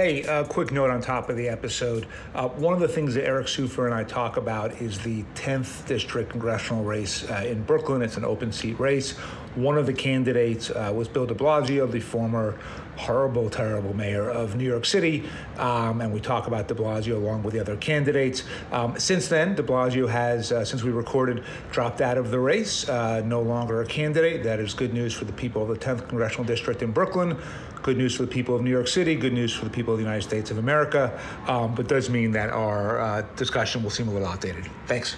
Hey, a quick note on top of the episode. Uh, one of the things that Eric Soufer and I talk about is the 10th district congressional race uh, in Brooklyn. It's an open seat race. One of the candidates uh, was Bill de Blasio, the former horrible, terrible mayor of New York City. Um, and we talk about de Blasio along with the other candidates. Um, since then, de Blasio has, uh, since we recorded, dropped out of the race, uh, no longer a candidate. That is good news for the people of the 10th congressional district in Brooklyn. Good news for the people of New York City, good news for the people of the United States of America, um, but does mean that our uh, discussion will seem a little outdated. Thanks.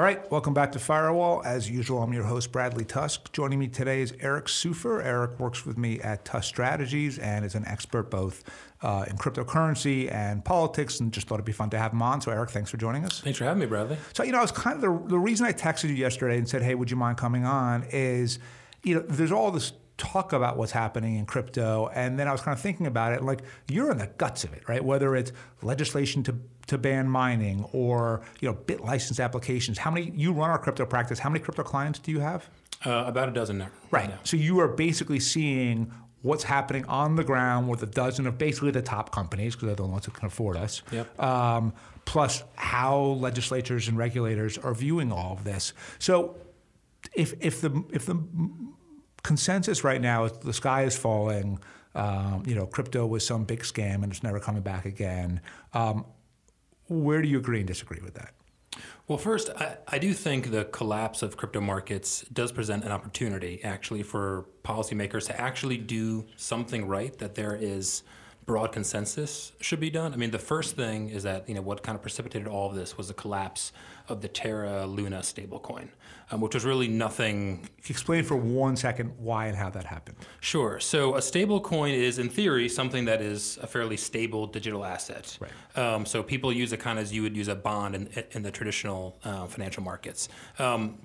All right, welcome back to Firewall. As usual, I'm your host, Bradley Tusk. Joining me today is Eric Soufer. Eric works with me at Tusk Strategies and is an expert both uh, in cryptocurrency and politics, and just thought it'd be fun to have him on. So, Eric, thanks for joining us. Thanks for having me, Bradley. So, you know, it's kind of the, the reason I texted you yesterday and said, hey, would you mind coming on is, you know, there's all this talk about what's happening in crypto. And then I was kind of thinking about it, like you're in the guts of it, right? Whether it's legislation to to ban mining or you know BitLicense applications. How many you run our crypto practice? How many crypto clients do you have? Uh, about a dozen now. Right. Now. So you are basically seeing what's happening on the ground with a dozen of basically the top companies because they're the ones who can afford us. Yep. Um, plus how legislators and regulators are viewing all of this. So if if the if the consensus right now is the sky is falling. Um, you know, crypto was some big scam and it's never coming back again. Um, where do you agree and disagree with that? Well, first, I, I, do think the collapse of crypto markets does present an opportunity actually for policymakers to actually do something right, that there is broad consensus should be done. I mean, the first thing is that you know what kind of precipitated all of this was the collapse of the Terra Luna stablecoin, um, which was really nothing. Explain for one second why and how that happened. Sure. So a stablecoin is, in theory, something that is a fairly stable digital asset. Right. Um, so people use it kind of as you would use a bond in, in the traditional uh, financial markets. Um,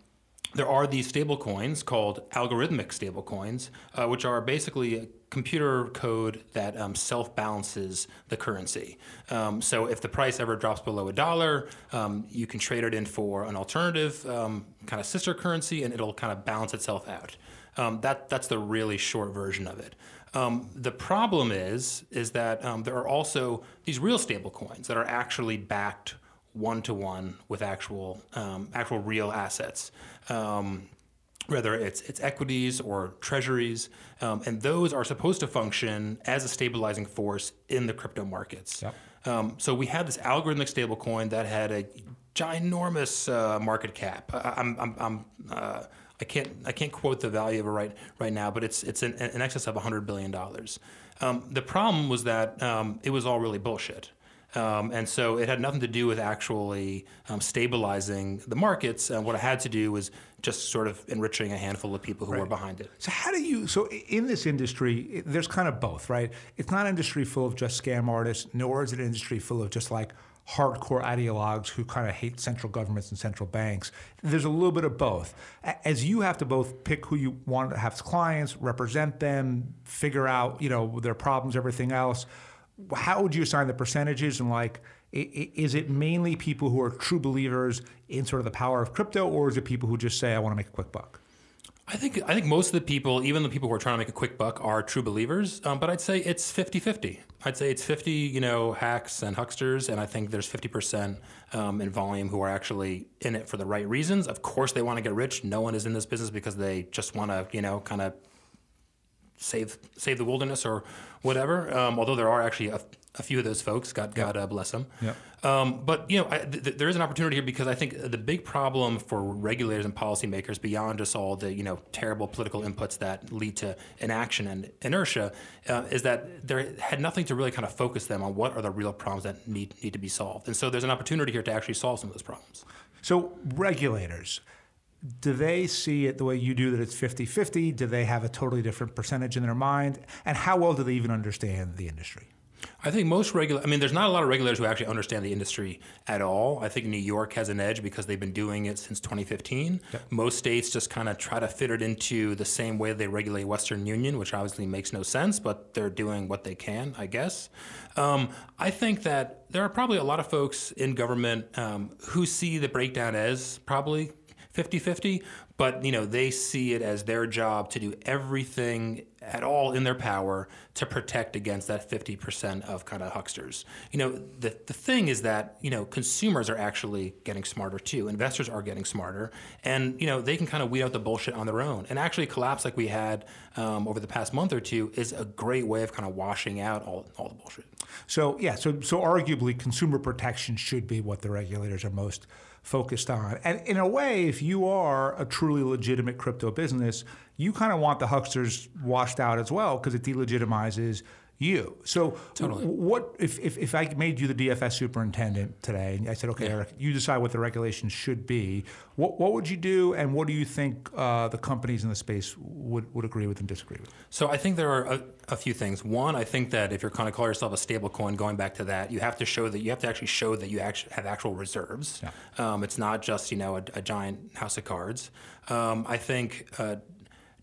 there are these stable coins called algorithmic stable coins, uh, which are basically computer code that um, self balances the currency. Um, so if the price ever drops below a dollar, um, you can trade it in for an alternative um, kind of sister currency and it'll kind of balance itself out. Um, that, that's the really short version of it. Um, the problem is, is that there are also these real stable coins that are actually backed one to one with actual um, actual real assets. Um, whether it's it's equities or treasuries, um, and those are supposed to function as a stabilizing force in the crypto markets. Yep. Um, so we had this algorithmic stablecoin that had a ginormous uh, market cap. I, I'm, I'm, I'm uh, I can't I can't quote the value of it right right now, but it's it's in, in excess of hundred billion dollars. Um, the problem was that um, it was all really bullshit. Um, and so it had nothing to do with actually um, stabilizing the markets. And what it had to do was just sort of enriching a handful of people who right. were behind it. So how do you? So in this industry, there's kind of both, right? It's not an industry full of just scam artists, nor is it an industry full of just like hardcore ideologues who kind of hate central governments and central banks. There's a little bit of both. As you have to both pick who you want to have as clients, represent them, figure out you know their problems, everything else how would you assign the percentages and like is it mainly people who are true believers in sort of the power of crypto or is it people who just say i want to make a quick buck I think I think most of the people, even the people who are trying to make a quick buck, are true believers. Um, but I'd say it's 50-50. I'd say it's 50, you know, hacks and hucksters, and I think there's 50% um, in volume who are actually in it for the right reasons. Of course, they want to get rich. No one is in this business because they just want to, you know, kind of save save the wilderness or whatever. Um, although there are actually a, a, few of those folks, God God uh, bless them. Yep. Um, but you know, I, th- there is an opportunity here because I think the big problem for regulators and policymakers, beyond just all the you know terrible political inputs that lead to inaction and inertia, uh, is that there had nothing to really kind of focus them on what are the real problems that need need to be solved. And so there's an opportunity here to actually solve some of those problems. So regulators do they see it the way you do that it's 50 50? Do they have a totally different percentage in their mind? And how well do they even understand the industry? I think most regular. I mean, there's not a lot of regulators who actually understand the industry at all. I think New York has an edge because they've been doing it since 2015. Yep. Most states just kind of try to fit it into the same way they regulate Western Union, which obviously makes no sense, but they're doing what they can, I guess. Um, I think that there are probably a lot of folks in government um, who see the breakdown as probably 50-50 but you know they see it as their job to do everything at all in their power to protect against that 50% of kind of hucksters. You know the, the thing is that you know consumers are actually getting smarter too. Investors are getting smarter. And you know they can kind of weed out the bullshit on their own. And actually collapse like we had um, over the past month or two is a great way of kind of washing out all, all the bullshit. So yeah so so arguably consumer protection should be what the regulators are most focused on. And in a way, if you are a truly legitimate crypto business, you kind of want the hucksters washed out as well because it delegitimizes you. So, totally. what if, if, if I made you the DFS superintendent today and I said, okay, yeah. Eric, you decide what the regulations should be, what, what would you do and what do you think uh, the companies in the space would, would agree with and disagree with? So, I think there are a, a few things. One, I think that if you're kind of call yourself a stable coin, going back to that, you have to show that you have to actually show that you actually have actual reserves. Yeah. Um, it's not just, you know, a, a giant house of cards. Um, I think. Uh,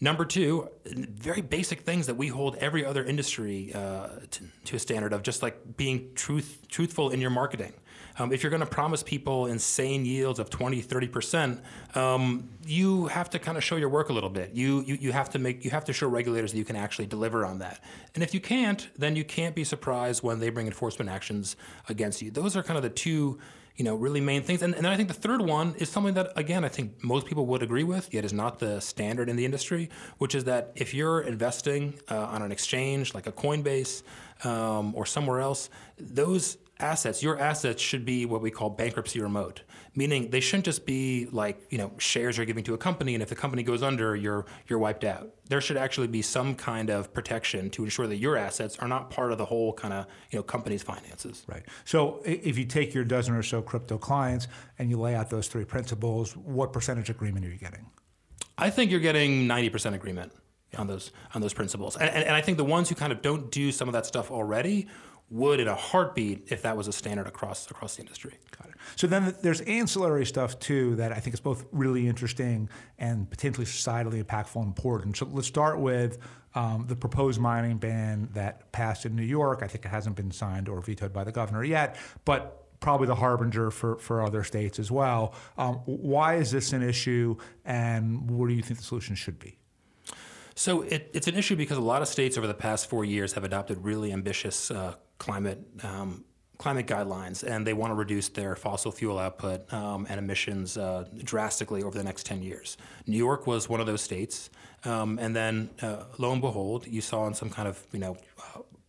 Number two, very basic things that we hold every other industry uh, to, to, a standard of, just like being truth, truthful in your marketing. Um, if you're going to promise people insane yields of 20, 30%, um, you have to kind of show your work a little bit. You, you, you have to make, you have to show regulators that you can actually deliver on that. And if you can't, then you can't be surprised when they bring enforcement actions against you. Those are kind of the two you know, really main things. And, and then I think the third one is something that, again, I think most people would agree with, yet is not the standard in the industry, which is that if you're investing uh, on an exchange like a Coinbase um, or somewhere else, those assets, your assets should be what we call bankruptcy remote, meaning they shouldn't just be like you know shares you're giving to a company, and if the company goes under, you're you're wiped out. There should actually be some kind of protection to ensure that your assets are not part of the whole kind of you know company's finances. Right. So if you take your dozen or so crypto clients and you lay out those three principles, what percentage agreement are you getting? I think you're getting 90% agreement on those on those principles. And, and, and, I think the ones who kind of don't do some of that stuff already would in a heartbeat if that was a standard across across the industry. Got it. So then there's ancillary stuff too that I think is both really interesting and potentially societally impactful and important. So let's start with um, the proposed mining ban that passed in New York. I think it hasn't been signed or vetoed by the governor yet, but probably the harbinger for, for other states as well. Um, why is this an issue, and what do you think the solution should be? So it, it's an issue because a lot of states over the past four years have adopted really ambitious uh, climate um, climate guidelines, and they want to reduce their fossil fuel output um, and emissions uh, drastically over the next 10 years. New York was one of those states, um, and then uh, lo and behold, you saw in some kind of you know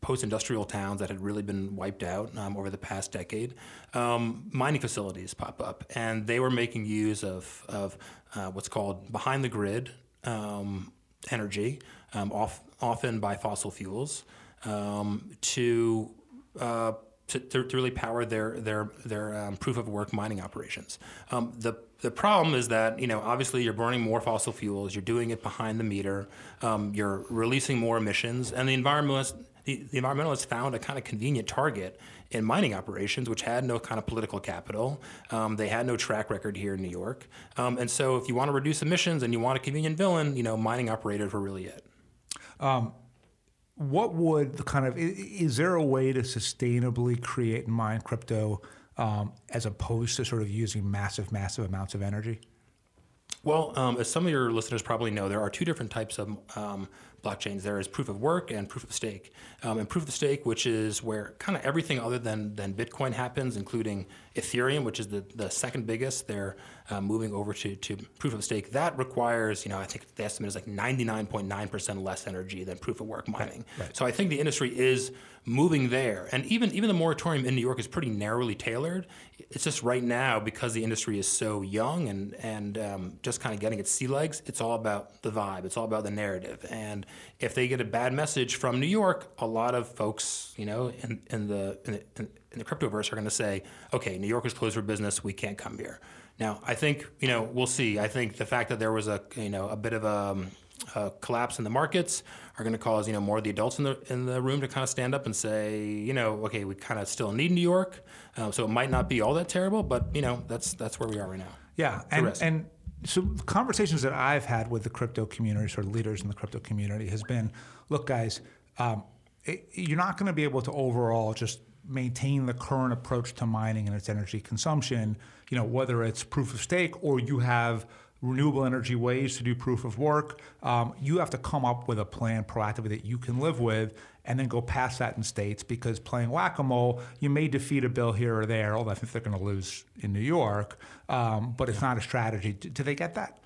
post-industrial towns that had really been wiped out um, over the past decade, um, mining facilities pop up, and they were making use of of uh, what's called behind the grid um, energy, um, off, often by fossil fuels, to, uh, to, to, really power their their their um, proof of work mining operations. Um, the the problem is that you know obviously you're burning more fossil fuels, you're doing it behind the meter, um, you're releasing more emissions, and the environmentalists the, the environmentalists found a kind of convenient target in mining operations, which had no kind of political capital. Um, they had no track record here in New York. Um, and so, if you want to reduce emissions and you want a convenient villain, you know, mining operators were really it. Um, what would the kind of is there a way to sustainably create and mine crypto um, as opposed to sort of using massive, massive amounts of energy? Well, um, as some of your listeners probably know, there are two different types of um, blockchains. There is proof of work and proof of stake. Um, and proof of stake, which is where kind of everything other than, than Bitcoin happens, including Ethereum, which is the, the second biggest. They're uh, moving over to, to proof of stake. That requires, you know, I think the estimate is like 99.9% less energy than proof of work mining. Right, right. So I think the industry is moving there. And even, even the moratorium in New York is pretty narrowly tailored. It's just right now, because the industry is so young and, and um, just kind of getting its sea legs, it's all about the vibe, it's all about the narrative. And if they get a bad message from New York, a lot of folks, you know, in, in the, in, in, in the cryptoverse are going to say, okay, New York is closed for business, we can't come here. Now, I think you know we'll see. I think the fact that there was a you know a bit of a, um, a collapse in the markets are going to cause you know more of the adults in the in the room to kind of stand up and say you know okay we kind of still need New York, um, so it might not be all that terrible, but you know that's that's where we are right now. Yeah, and and so conversations that I've had with the crypto community, sort of leaders in the crypto community, has been, look, guys, um, it, you're not going to be able to overall just maintain the current approach to mining and its energy consumption, you know, whether it's proof of stake or you have renewable energy ways to do proof of work. Um, you have to come up with a plan proactively that you can live with and then go past that in states because playing whack a mole, you may defeat a bill here or there, although I think they're going to lose in New York, um, but it's not a strategy. Do, do they get that?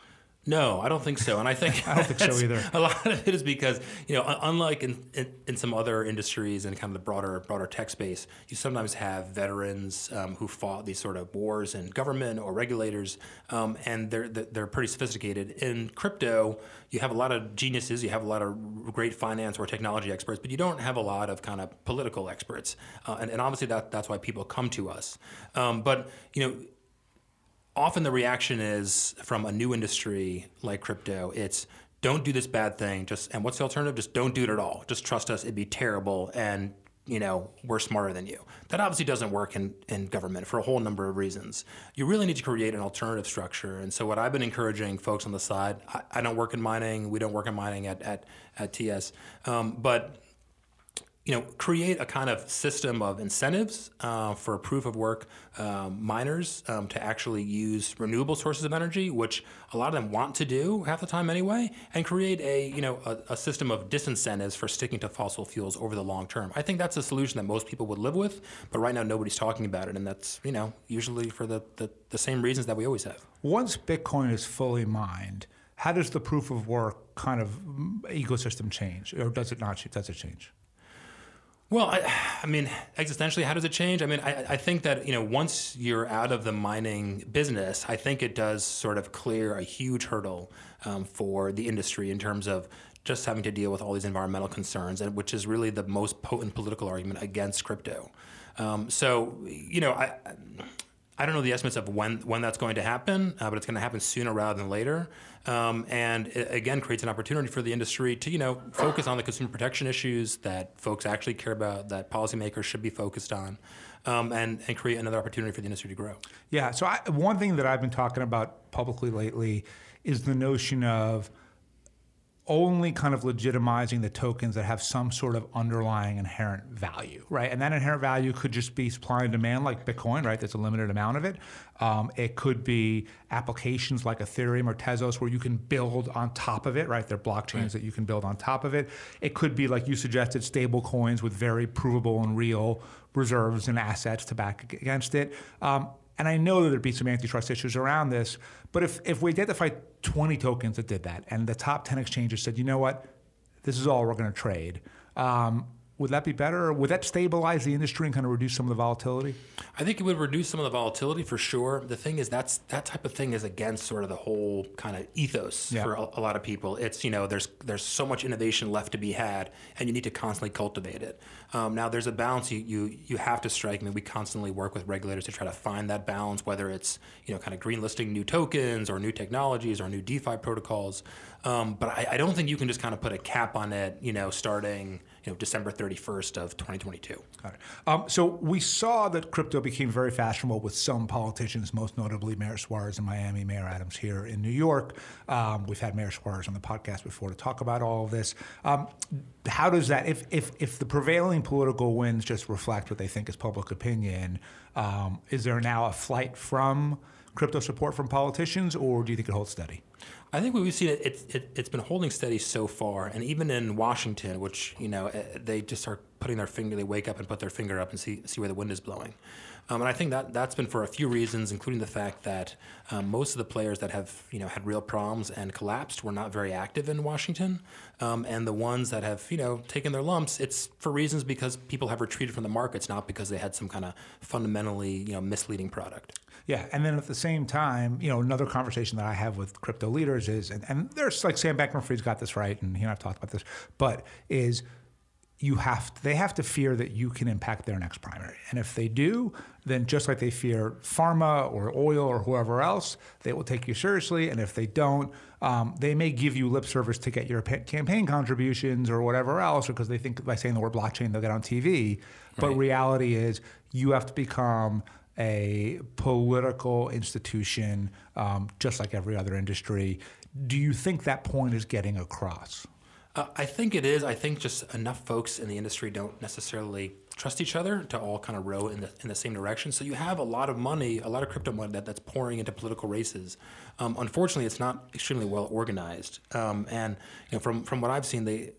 No, I don't think so. And I think I don't think so either. A lot of it is because you know, unlike in, in, in, some other industries and kind of the broader broader tech space, you sometimes have veterans um, who fought these sort of wars in government or regulators, um, and they're they're pretty sophisticated. In crypto, you have a lot of geniuses, you have a lot of great finance or technology experts, but you don't have a lot of kind of political experts, uh, and, and obviously that that's why people come to us. Um, but you know often the reaction is from a new industry like crypto, it's don't do this bad thing. Just and what's the alternative? Just don't do it at all. Just trust us. It'd be terrible, and you know we're smarter than you. That obviously doesn't work in, in government for a whole number of reasons. You really need to create an alternative structure. And so what I've been encouraging folks on the side, I, I don't work in mining. We don't work in mining at at, at TS, um, but you know, create a kind of system of incentives uh, for proof of work um, miners um, to actually use renewable sources of energy, which a lot of them want to do half the time anyway, and create a you know a, a, system of disincentives for sticking to fossil fuels over the long term. I think that's a solution that most people would live with, but right now nobody's talking about it, and that's you know usually for the, the, the same reasons that we always have. Once Bitcoin is fully mined, how does the proof of work kind of ecosystem change, or does it not? Does it change? Well, I, I, mean, existentially, how does it change? I mean, I, I, think that you know once you're out of the mining business, I think it does sort of clear a huge hurdle um, for the industry in terms of just having to deal with all these environmental concerns, and which is really the most potent political argument against crypto. Um, so, you know, I. I don't know the estimates of when when that's going to happen, uh, but it's going to happen sooner rather than later. Um, and it, again, creates an opportunity for the industry to you know focus on the consumer protection issues that folks actually care about, that policymakers should be focused on, um, and and create another opportunity for the industry to grow. Yeah. So I, one thing that I've been talking about publicly lately is the notion of only kind of legitimizing the tokens that have some sort of underlying inherent value, right? And that inherent value could just be supply and demand, like Bitcoin, right? There's a limited amount of it. Um, it could be applications like Ethereum or Tezos where you can build on top of it, right? They're blockchains right. that you can build on top of it. It could be, like you suggested, stable coins with very provable and real reserves and assets to back against it. Um, and I know that there'd be some antitrust issues around this, but if, if we identified 20 tokens that did that, and the top 10 exchanges said, you know what, this is all we're going to trade, um, would that be better? Or would that stabilize the industry and kind of reduce some of the volatility? I think it would reduce some of the volatility for sure. The thing is, that's that type of thing is against sort of the whole kind of ethos yeah. for a, a, lot of people. It's you know, there's there's so much innovation left to be had, and you need to constantly cultivate it. Um, now, there's a balance you, you you have to strike. I mean, we constantly work with regulators to try to find that balance, whether it's you know kind of green listing new tokens or new technologies or new DeFi protocols. Um, but I, I don't think you can just kind of put a cap on it. You know, starting know, December 31st of 2022. Got it. Um, so we saw that crypto became very fashionable with some politicians, most notably Mayor Suarez in Miami, Mayor Adams here in New York. Um, we've had Mayor Suarez on the podcast before to talk about all of this. Um, how does that, if, if, if the prevailing political winds just reflect what they think is public opinion, um, is there now a flight from crypto support from politicians, or do you think it holds steady? I think we've seen it, it, it, has been holding steady so far. And even in Washington, which, you know, eh, they just start putting their finger, they wake up and put their finger up and see, see where the wind is blowing. Um, and I think that that's been for a few reasons, including the fact that um, most of the players that have you know had real problems and collapsed were not very active in Washington, um, and the ones that have you know taken their lumps, it's for reasons because people have retreated from the markets, not because they had some kind of fundamentally you know misleading product. Yeah, and then at the same time, you know, another conversation that I have with crypto leaders is, and, and there's like Sam Bankman-Fried's got this right, and he and I've talked about this, but is you have to, they have to fear that you can impact their next primary. And if they do, then just like they fear pharma or oil or whoever else, they will take you seriously. And if they don't, um, they may give you lip service to get your campaign contributions or whatever else, because they think by saying the word blockchain they'll get on TV. Right. But reality is, you have to become a political institution, um, just like every other industry. Do you think that point is getting across? Uh, I think it is. I think just enough folks in the industry don't necessarily trust each other to all kind of row in the in the same direction. So you have a lot of money, a lot of crypto money that, that's pouring into political races. Um, unfortunately, it's not extremely well organized, um, and you know from from what I've seen, they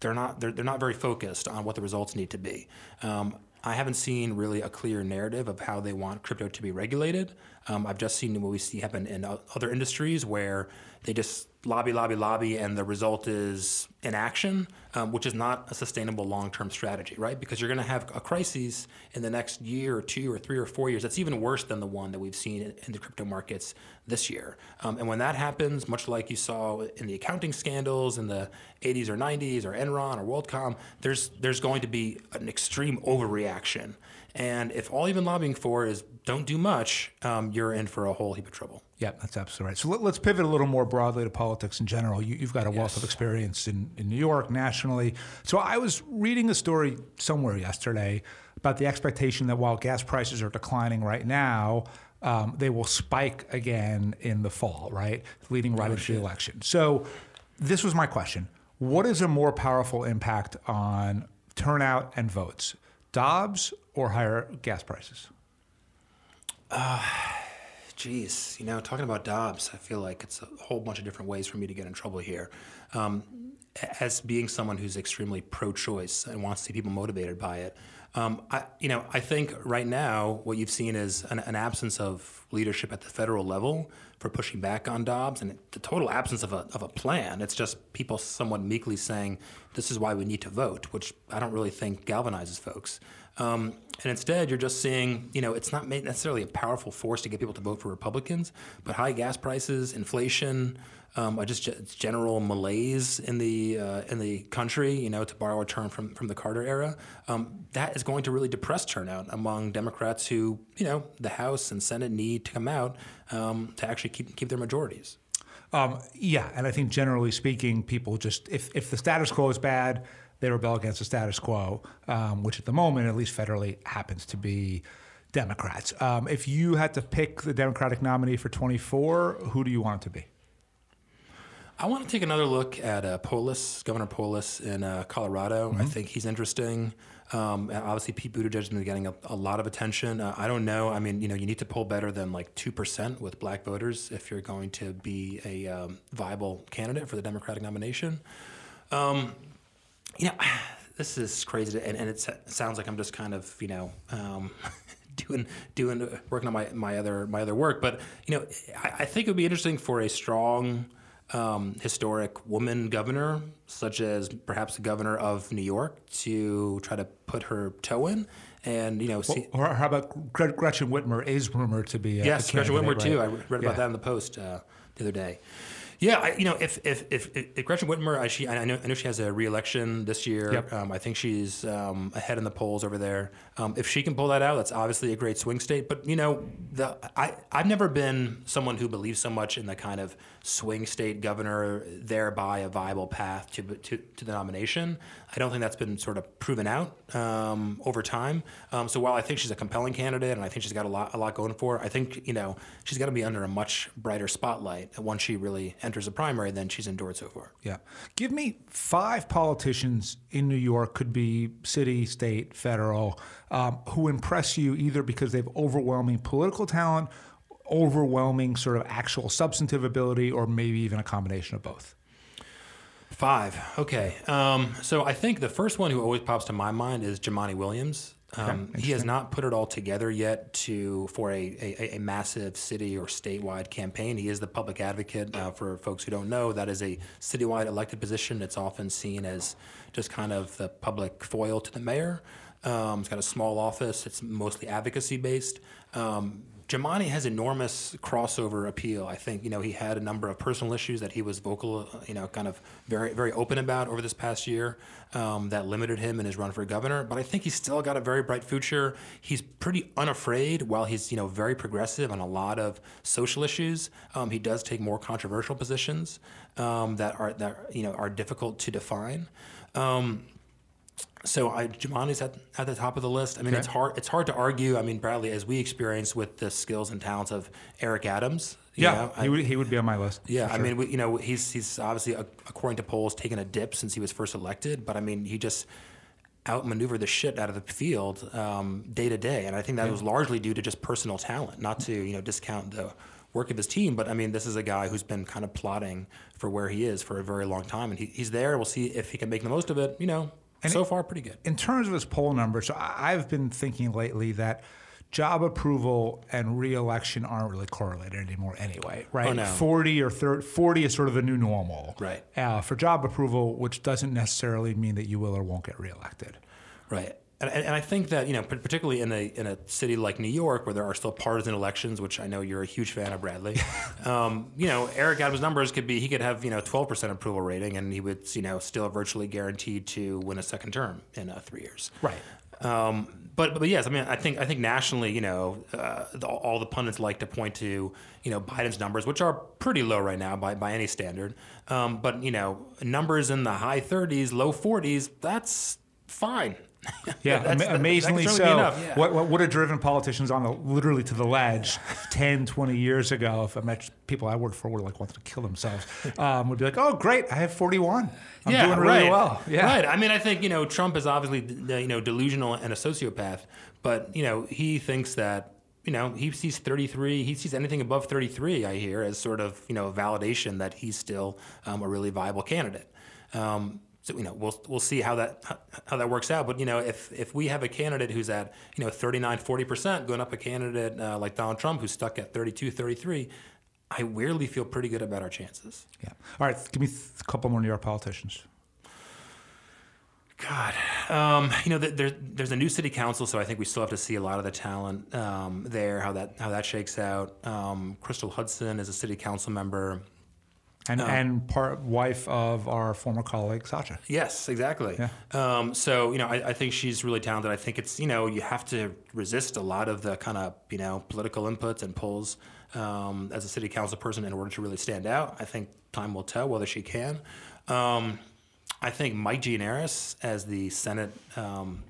they're not they're, they're not very focused on what the results need to be. Um, I haven't seen really a clear narrative of how they want crypto to be regulated. Um, I've just seen what we see happen in other industries where they just lobby, lobby, lobby, and the result is inaction, um, which is not a sustainable long-term strategy, right? Because you're going to have a crisis in the next year or two or three or four years that's even worse than the one that we've seen in, in the crypto markets this year. Um, and when that happens, much like you saw in the accounting scandals in the 80s or 90s or Enron or WorldCom, there's there's going to be an extreme overreaction. And if all you've been lobbying for is don't do much, um, you're in for a whole heap of trouble. Yeah, that's absolutely right. So let, us pivot a little more broadly to politics in general. You, have got a wealth of experience in, in New York, nationally. So I was reading a story somewhere yesterday about the expectation that while gas prices are declining right now, um, they will spike again in the fall, right? Leading right oh, into the election. So this was my question. What is a more powerful impact on turnout and votes, Dobbs or higher gas prices? Uh, Geez, you know, talking about Dobbs, I feel like it's a whole bunch of different ways for me to get in trouble here. Um, as being someone who's extremely pro-choice and wants to see people motivated by it, um, I, you know, I think right now what you've seen is an, an, absence of leadership at the federal level for pushing back on Dobbs, and the total absence of a, of a plan. It's just people somewhat meekly saying, "This is why we need to vote," which I don't really think galvanizes folks. Um, and instead, you're just seeing, you know, it's not necessarily a powerful force to get people to vote for Republicans, but high gas prices, inflation, um, just general malaise in the uh, in the country, you know, to borrow a term from, from the Carter era, um, that is going to really depress turnout among Democrats who, you know, the House and Senate need to come out um, to actually keep keep their majorities. Um, yeah, and I think generally speaking, people just if if the status quo is bad they rebel against the status quo, um, which at the moment, at least federally, happens to be Democrats. Um, if you had to pick the Democratic nominee for 24, who do you want it to be? I want to take another look at uh, Polis, Governor Polis in uh, Colorado. Mm-hmm. I think he's interesting. Um, obviously, Pete Buttigieg has been getting a, a lot of attention. Uh, I don't know. I mean, you know, you need to poll better than like two percent with black voters if you're going to be a um, viable candidate for the Democratic nomination. Um, you know, this is crazy, and, and it sounds like I'm just kind of, you know, um, doing doing working on my, my other my other work. But you know, I, I think it would be interesting for a strong, um, historic woman governor, such as perhaps the governor of New York, to try to put her toe in. And you know, see, well, or how about Gretchen Whitmer is rumored to be a, yes, a Gretchen Whitmer right? too. I read about yeah. that in the Post uh, the other day. Yeah, I, you know, if if if, if Gretchen Whitmer, I, she, I know I know she has a reelection this year. Yep. Um, I think she's um, ahead in the polls over there. Um, if she can pull that out, that's obviously a great swing state. But you know, the I I've never been someone who believes so much in the kind of swing state governor, thereby a viable path to to, to the nomination. I don't think that's been sort of proven out um, over time. Um, so while I think she's a compelling candidate and I think she's got a lot a lot going for her, I think you know she's got to be under a much brighter spotlight once she really enters a primary than she's endured so far. Yeah, give me five politicians in New York, could be city, state, federal, um, who impress you either because they've overwhelming political talent, overwhelming sort of actual substantive ability, or maybe even a combination of both. Five. Okay. Um, so I think the first one who always pops to my mind is Jumaane Williams. Um, okay, he has not put it all together yet to for a, a, a, massive city or statewide campaign. He is the public advocate. Uh, for folks who don't know, that is a citywide elected position. It's often seen as just kind of the public foil to the mayor. Um, it's got a small office. It's mostly advocacy based. Um, Jumaane has enormous crossover appeal. I think you know he had a number of personal issues that he was vocal, you know, kind of very very open about over this past year um, that limited him in his run for governor. But I think he's still got a very bright future. He's pretty unafraid. While he's you know very progressive on a lot of social issues, um, he does take more controversial positions um, that are that you know are difficult to define. Um, so I, Jumaane's at, at the top of the list. I mean, okay. it's hard. It's hard to argue. I mean, Bradley, as we experience with the skills and talents of Eric Adams. yeah, know, he I, would he would be on my list. Yeah, sure. I mean, we, you know, he's he's obviously according to polls taken a dip since he was first elected, but I mean, he just outmaneuver the shit out of the field um, day to day, and I think that yeah. was largely due to just personal talent. Not to you know discount the work of his team, but I mean this is a guy who's been kind of plotting for where he is for a very long time, and he, he's there. We'll see if he can make the most of it. You know, and so it, far pretty good. In terms of his poll numbers, so I've been thinking lately that job approval and reelection aren't really correlated anymore anyway, right? Oh, no. 40 or 30, 40 is sort of the new normal. Right. Uh, for job approval, which doesn't necessarily mean that you will or won't get reelected. Right. And, and I think that, you know, particularly in a, in a city like New York where there are still partisan elections, which I know you're a huge fan of, Bradley, um, you know, Eric Adams' numbers could be, he could have, you know, 12% approval rating and he would, you know, still virtually guaranteed to win a second term in uh, three years. Right. Um, but but yes, I mean, I think I think nationally, you know, uh, the, all the pundits like to point to you know Biden's numbers, which are pretty low right now by by any standard. Um, but you know, numbers in the high 30s, low 40s, that's fine. Yeah, am- amazingly so. Yeah. What, what would have driven politicians on the literally to the ledge 10, 20 years ago? If I met people I worked for were like wanted to kill themselves, um, would be like, "Oh, great, I have forty-one. I'm yeah, doing really right. well." Yeah, right. I mean, I think you know Trump is obviously you know delusional and a sociopath, but you know he thinks that you know, he sees 33. He sees anything above 33. I hear as sort of you know validation that he's still um, a really viable candidate. Um, so you know we'll we'll see how that how that works out. But you know if if we have a candidate who's at you know 39, 40 percent going up a candidate uh, like Donald Trump who's stuck at 32, 33, I weirdly feel pretty good about our chances. Yeah. All right. Give me a couple more New York politicians. God, um, you know, there, there's a new city council, so I think we still have to see a lot of the talent um, there, how that how that shakes out. Um, Crystal Hudson is a city council member and um, and part wife of our former colleague Sacha. Yes, exactly. Yeah. Um, so you know, I, I, think she's really talented. I think it's you know you have to resist a lot of the kind of you know political inputs and pulls um, as a city council person in order to really stand out. I think time will tell whether she can. Um, I think Mike Gianaris as the Senate um,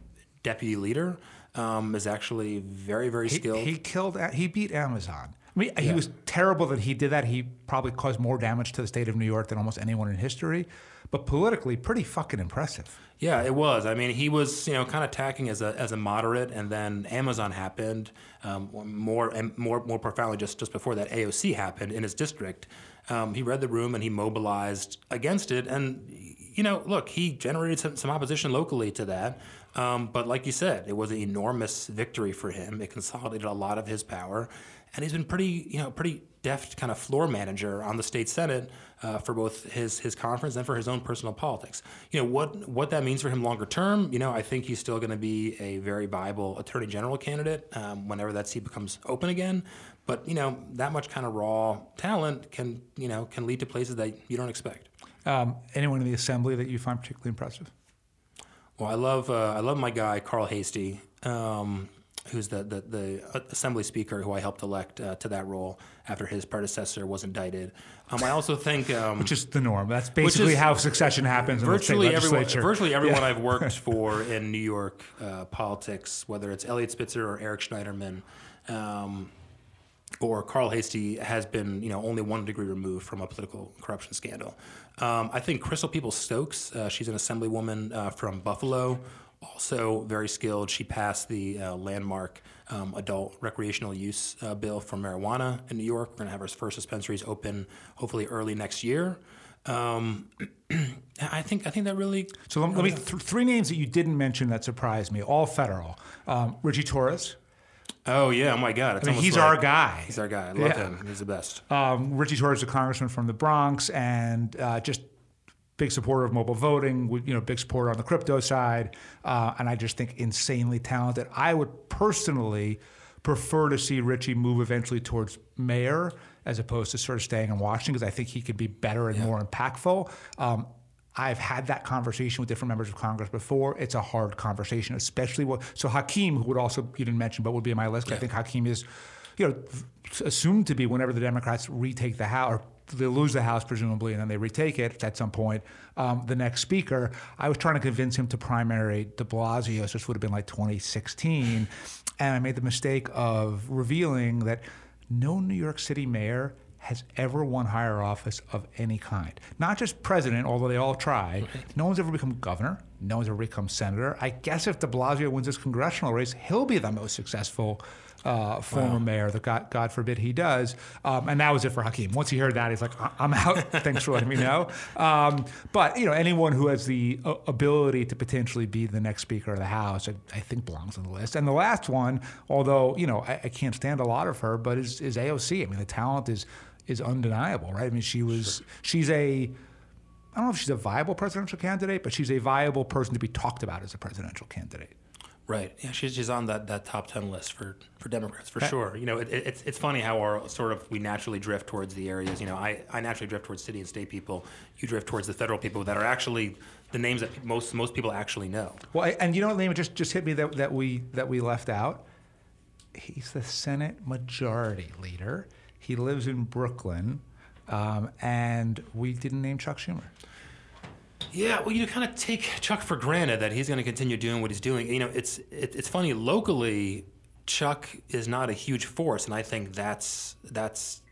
deputy leader um, is actually very very skilled. He, he killed. He beat Amazon. I mean, yeah. he was terrible that he did that. He probably caused more damage to the state of New York than almost anyone in history. But politically, pretty fucking impressive. Yeah, it was. I mean, he was, you know, kind of tacking as a, as a moderate, and then Amazon happened. Um, more and more more profoundly, just just before that, AOC happened in his district. Um, he read the room and he mobilized against it. And you know, look, he generated some, some opposition locally to that. Um, but like you said, it was an enormous victory for him. It consolidated a lot of his power and he's been pretty, you know, pretty deft kind of floor manager on the state senate uh, for both his his conference and for his own personal politics. You know what what that means for him longer term. You know, I think he's still going to be a very viable attorney general candidate um, whenever that seat becomes open again. But you know, that much kind of raw talent can you know can lead to places that you don't expect. Um, anyone in the assembly that you find particularly impressive? Well, I love uh, I love my guy Carl Heastie. Um, who's the, the, the, assembly speaker who I helped elect uh, to that role after his predecessor was indicted. Um, I also think, um, which is the norm. That's basically how succession happens. Virtually everyone, virtually everyone yeah. I've worked for in New York uh, politics, whether it's Eliot Spitzer or Eric Schneiderman. Um, or Carl Heastie has been, you know, only one degree removed from a political corruption scandal. Um, I think Crystal Peoples-Stokes, uh, she's an assemblywoman uh, from Buffalo, also very skilled. She passed the uh, landmark um, adult recreational use uh, bill for marijuana in New York. We're going to have our first dispensaries open hopefully early next year. Um, I think I think that really. So let, let me th- three names that you didn't mention that surprised me. All federal. Um, Richie Torres. Oh yeah! Oh my God! It's I mean, he's like, our guy. He's our guy. I love yeah. him. He's the best. Um, Richie Torres, a congressman from the Bronx, and uh, just big supporter of mobile voting, you know, big supporter on the crypto side, uh, and I just think insanely talented. I would personally prefer to see Richie move eventually towards mayor as opposed to sort of staying in Washington because I think he could be better and yeah. more impactful. Um, I've had that conversation with different members of Congress before. It's a hard conversation, especially what. So Hakeem, who would also you didn't mention, but would be on my list. Yeah. I think Hakeem is, you know, assumed to be whenever the Democrats retake the House or they lose the House presumably, and then they retake it at some point. Um, the next speaker, I was trying to convince him to primary De Blasio, so this would have been like 2016, and I made the mistake of revealing that no New York City mayor has ever won higher office of any kind. Not just president, although they all try. Right. No one's ever become governor. No one's ever become senator. I guess if de Blasio wins this congressional race, he'll be the most successful uh, former wow. mayor. That God, God forbid he does. Um, and that was it for Hakeem. Once he heard that, he's like, I'm out. Thanks for letting me know. Um, but you know, anyone who has the uh, ability to potentially be the next Speaker of the House, I, I, think belongs on the list. And the last one, although you know, I, I, can't stand a lot of her, but is, is AOC. I mean, the talent is is undeniable, right? I mean, she was sure. she's a I don't know if she's a viable presidential candidate, but she's a viable person to be talked about as a presidential candidate. Right. Yeah, she's just on that, that top ten list for, for Democrats for sure. You know, it, it, it's it's funny how our sort of we naturally drift towards the areas. You know, I, I naturally drift towards city and state people. You drift towards the federal people that are actually the names that most most people actually know. Well, and you know what name just just hit me that, that we that we left out. He's the Senate Majority Leader. He lives in Brooklyn, um, and we didn't name Chuck Schumer. Yeah, well, you kind of take Chuck for granted that he's going to continue doing what he's doing. You know, it's it, it's funny locally. Chuck is not a huge force, and I think that's that's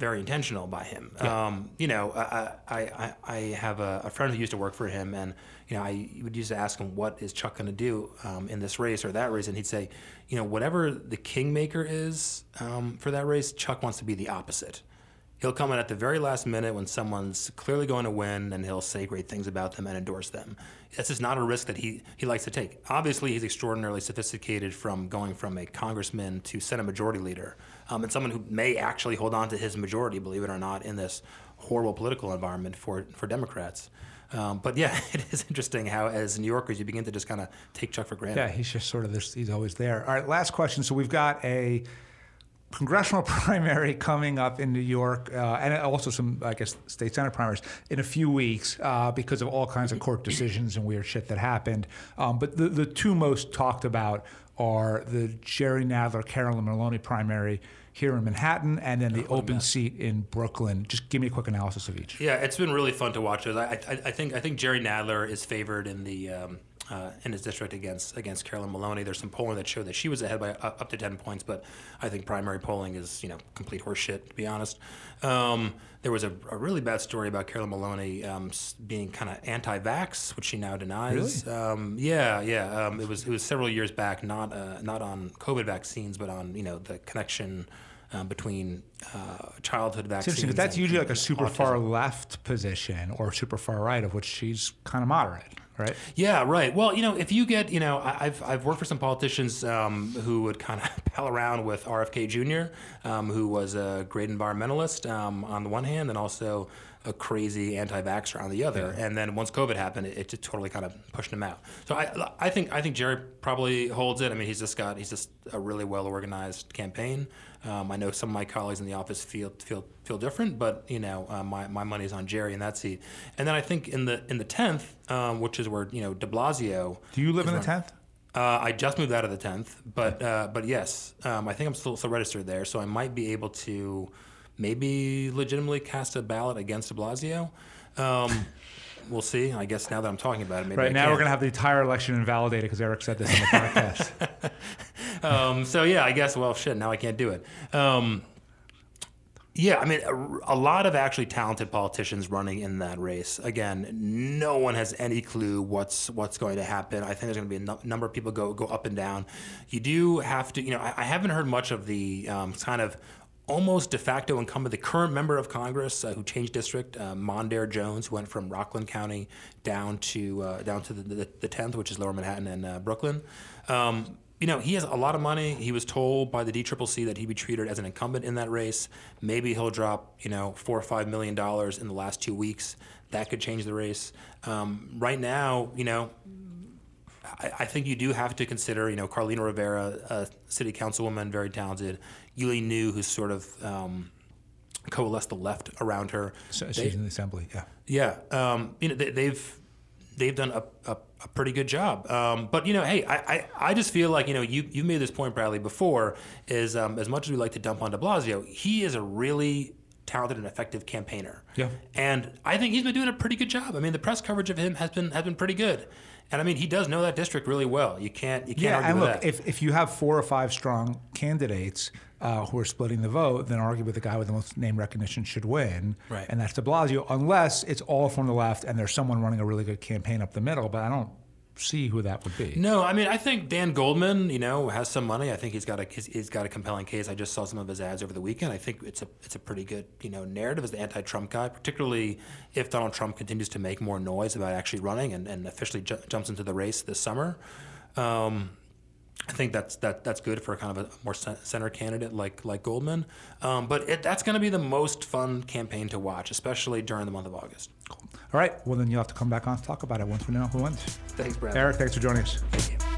very intentional by him. Yeah. Um, you know, I, I, I have a, a, friend who used to work for him, and you know, I would used to ask him, "What is Chuck going to do um, in this race or that race?" And he'd say, "You know, whatever the kingmaker is um, for that race, Chuck wants to be the opposite." He'll come in at the very last minute when someone's clearly going to win and he'll say great things about them and endorse them. That's just not a risk that he, he likes to take. Obviously, he's extraordinarily sophisticated from going from a congressman to Senate Majority Leader um, and someone who may actually hold on to his majority, believe it or not, in this horrible political environment for, for Democrats. Um, but yeah, it is interesting how, as New Yorkers, you begin to just kind of take Chuck for granted. Yeah, he's just sort of this, he's always there. All right, last question. So we've got a congressional primary coming up in New York, uh, and also some, I guess, state senate primaries in a few weeks uh, because of all kinds of court decisions and weird shit that happened. Um, but the, the two most talked about are the Jerry Nadler Carolyn Maloney primary here in Manhattan, and then the oh, open seat in Brooklyn. Just give me a quick analysis of each. Yeah, it's been really fun to watch those. I, I, I think I think Jerry Nadler is favored in the um, uh, in his district against against Carolyn Maloney. There's some polling that showed that she was ahead by uh, up to 10 points, but I think primary polling is you know complete horseshit to be honest. Um, there was a, a, really bad story about Carolyn Maloney um, being kind of anti-vax, which she now denies. Really? Um, yeah, yeah. Um, it was it was several years back, not uh, not on COVID vaccines, but on you know the connection. Um, between uh, childhood vaccines. But that's usually like a super autism. far left position or super far right, of which she's kind of moderate right? Yeah, right. Well, you know, if you get, you know, I've, I've worked for some politicians um, who would kind of pal around with RFK Jr., um, who was a great environmentalist um, on the one hand, and also a crazy anti-vaxxer on the other. Yeah. And then once COVID happened, it, it, just totally kind of pushed him out. So I, I think I think Jerry probably holds it. I mean, he's just got he's just a really well organized campaign. Um, I know some of my colleagues in the office feel feel feel different, but you know, uh, my my money's on Jerry in that seat. And then I think in the in the tenth, um, which is where you know De Blasio. Do you live in the tenth? Uh, I just moved out of the tenth, but uh, but yes, um, I think I'm still, still registered there, so I might be able to maybe legitimately cast a ballot against De Blasio. Um, we'll see. I guess now that I'm talking about it, maybe right I now can. we're gonna have the entire election invalidated because Eric said this in the podcast. um, so yeah, I guess. Well, shit. Now I can't do it. Um, yeah, I mean, a, a, lot of actually talented politicians running in that race. Again, no one has any clue what's what's going to happen. I think there's going to be a no, number of people go go up and down. You do have to, you know, I, I haven't heard much of the um, kind of almost de facto incumbent, the current member of Congress uh, who changed district, uh, Mondaire Jones, who went from Rockland County down to uh, down to the, the, the, 10th, which is Lower Manhattan and uh, Brooklyn. Um, you know, he has a lot of money. He was told by the DCCC that he'd be treated as an incumbent in that race. Maybe he'll drop, you know, four or five million dollars in the last two weeks. That could change the race. Um, right now, you know, I, I, think you do have to consider, you know, Carlina Rivera, a city councilwoman, very talented. Yuh-Line Niou, who's sort of um, coalesced the left around her. So she's they, in the assembly, yeah. Yeah, um, you know, they, have they've, they've done a, a, a, pretty good job. Um, but you know, hey, I, I, I, just feel like you know you you made this point, Bradley, before. Is um, as much as we like to dump on De Blasio, he is a really talented and effective campaigner. Yeah. And I think he's been doing a pretty good job. I mean, the press coverage of him has been has been pretty good. And I mean, he does know that district really well. You can't you can't yeah, argue and look, that. if if you have four or five strong candidates, uh, who are splitting the vote, then argue arguably the guy with the most name recognition should win. Right. And that's de Blasio, unless it's all from the left and there's someone running a really good campaign up the middle. But I don't see who that would be. No, I mean I think Dan Goldman, you know, has some money. I think he's got a he's, he's got a compelling case. I just saw some of his ads over the weekend. I think it's a it's a pretty good you know narrative as the anti-Trump guy, particularly if Donald Trump continues to make more noise about actually running and, and officially ju- jumps into the race this summer. Um, I think that's that that's good for a kind of a more center candidate like like Goldman. Um, but it, that's going to be the most fun campaign to watch, especially during the month of August. Cool. All right. Well, then you'll have to come back on to talk about it once we know who wins. Thanks, Brad. Eric, thanks for joining us. Thank you.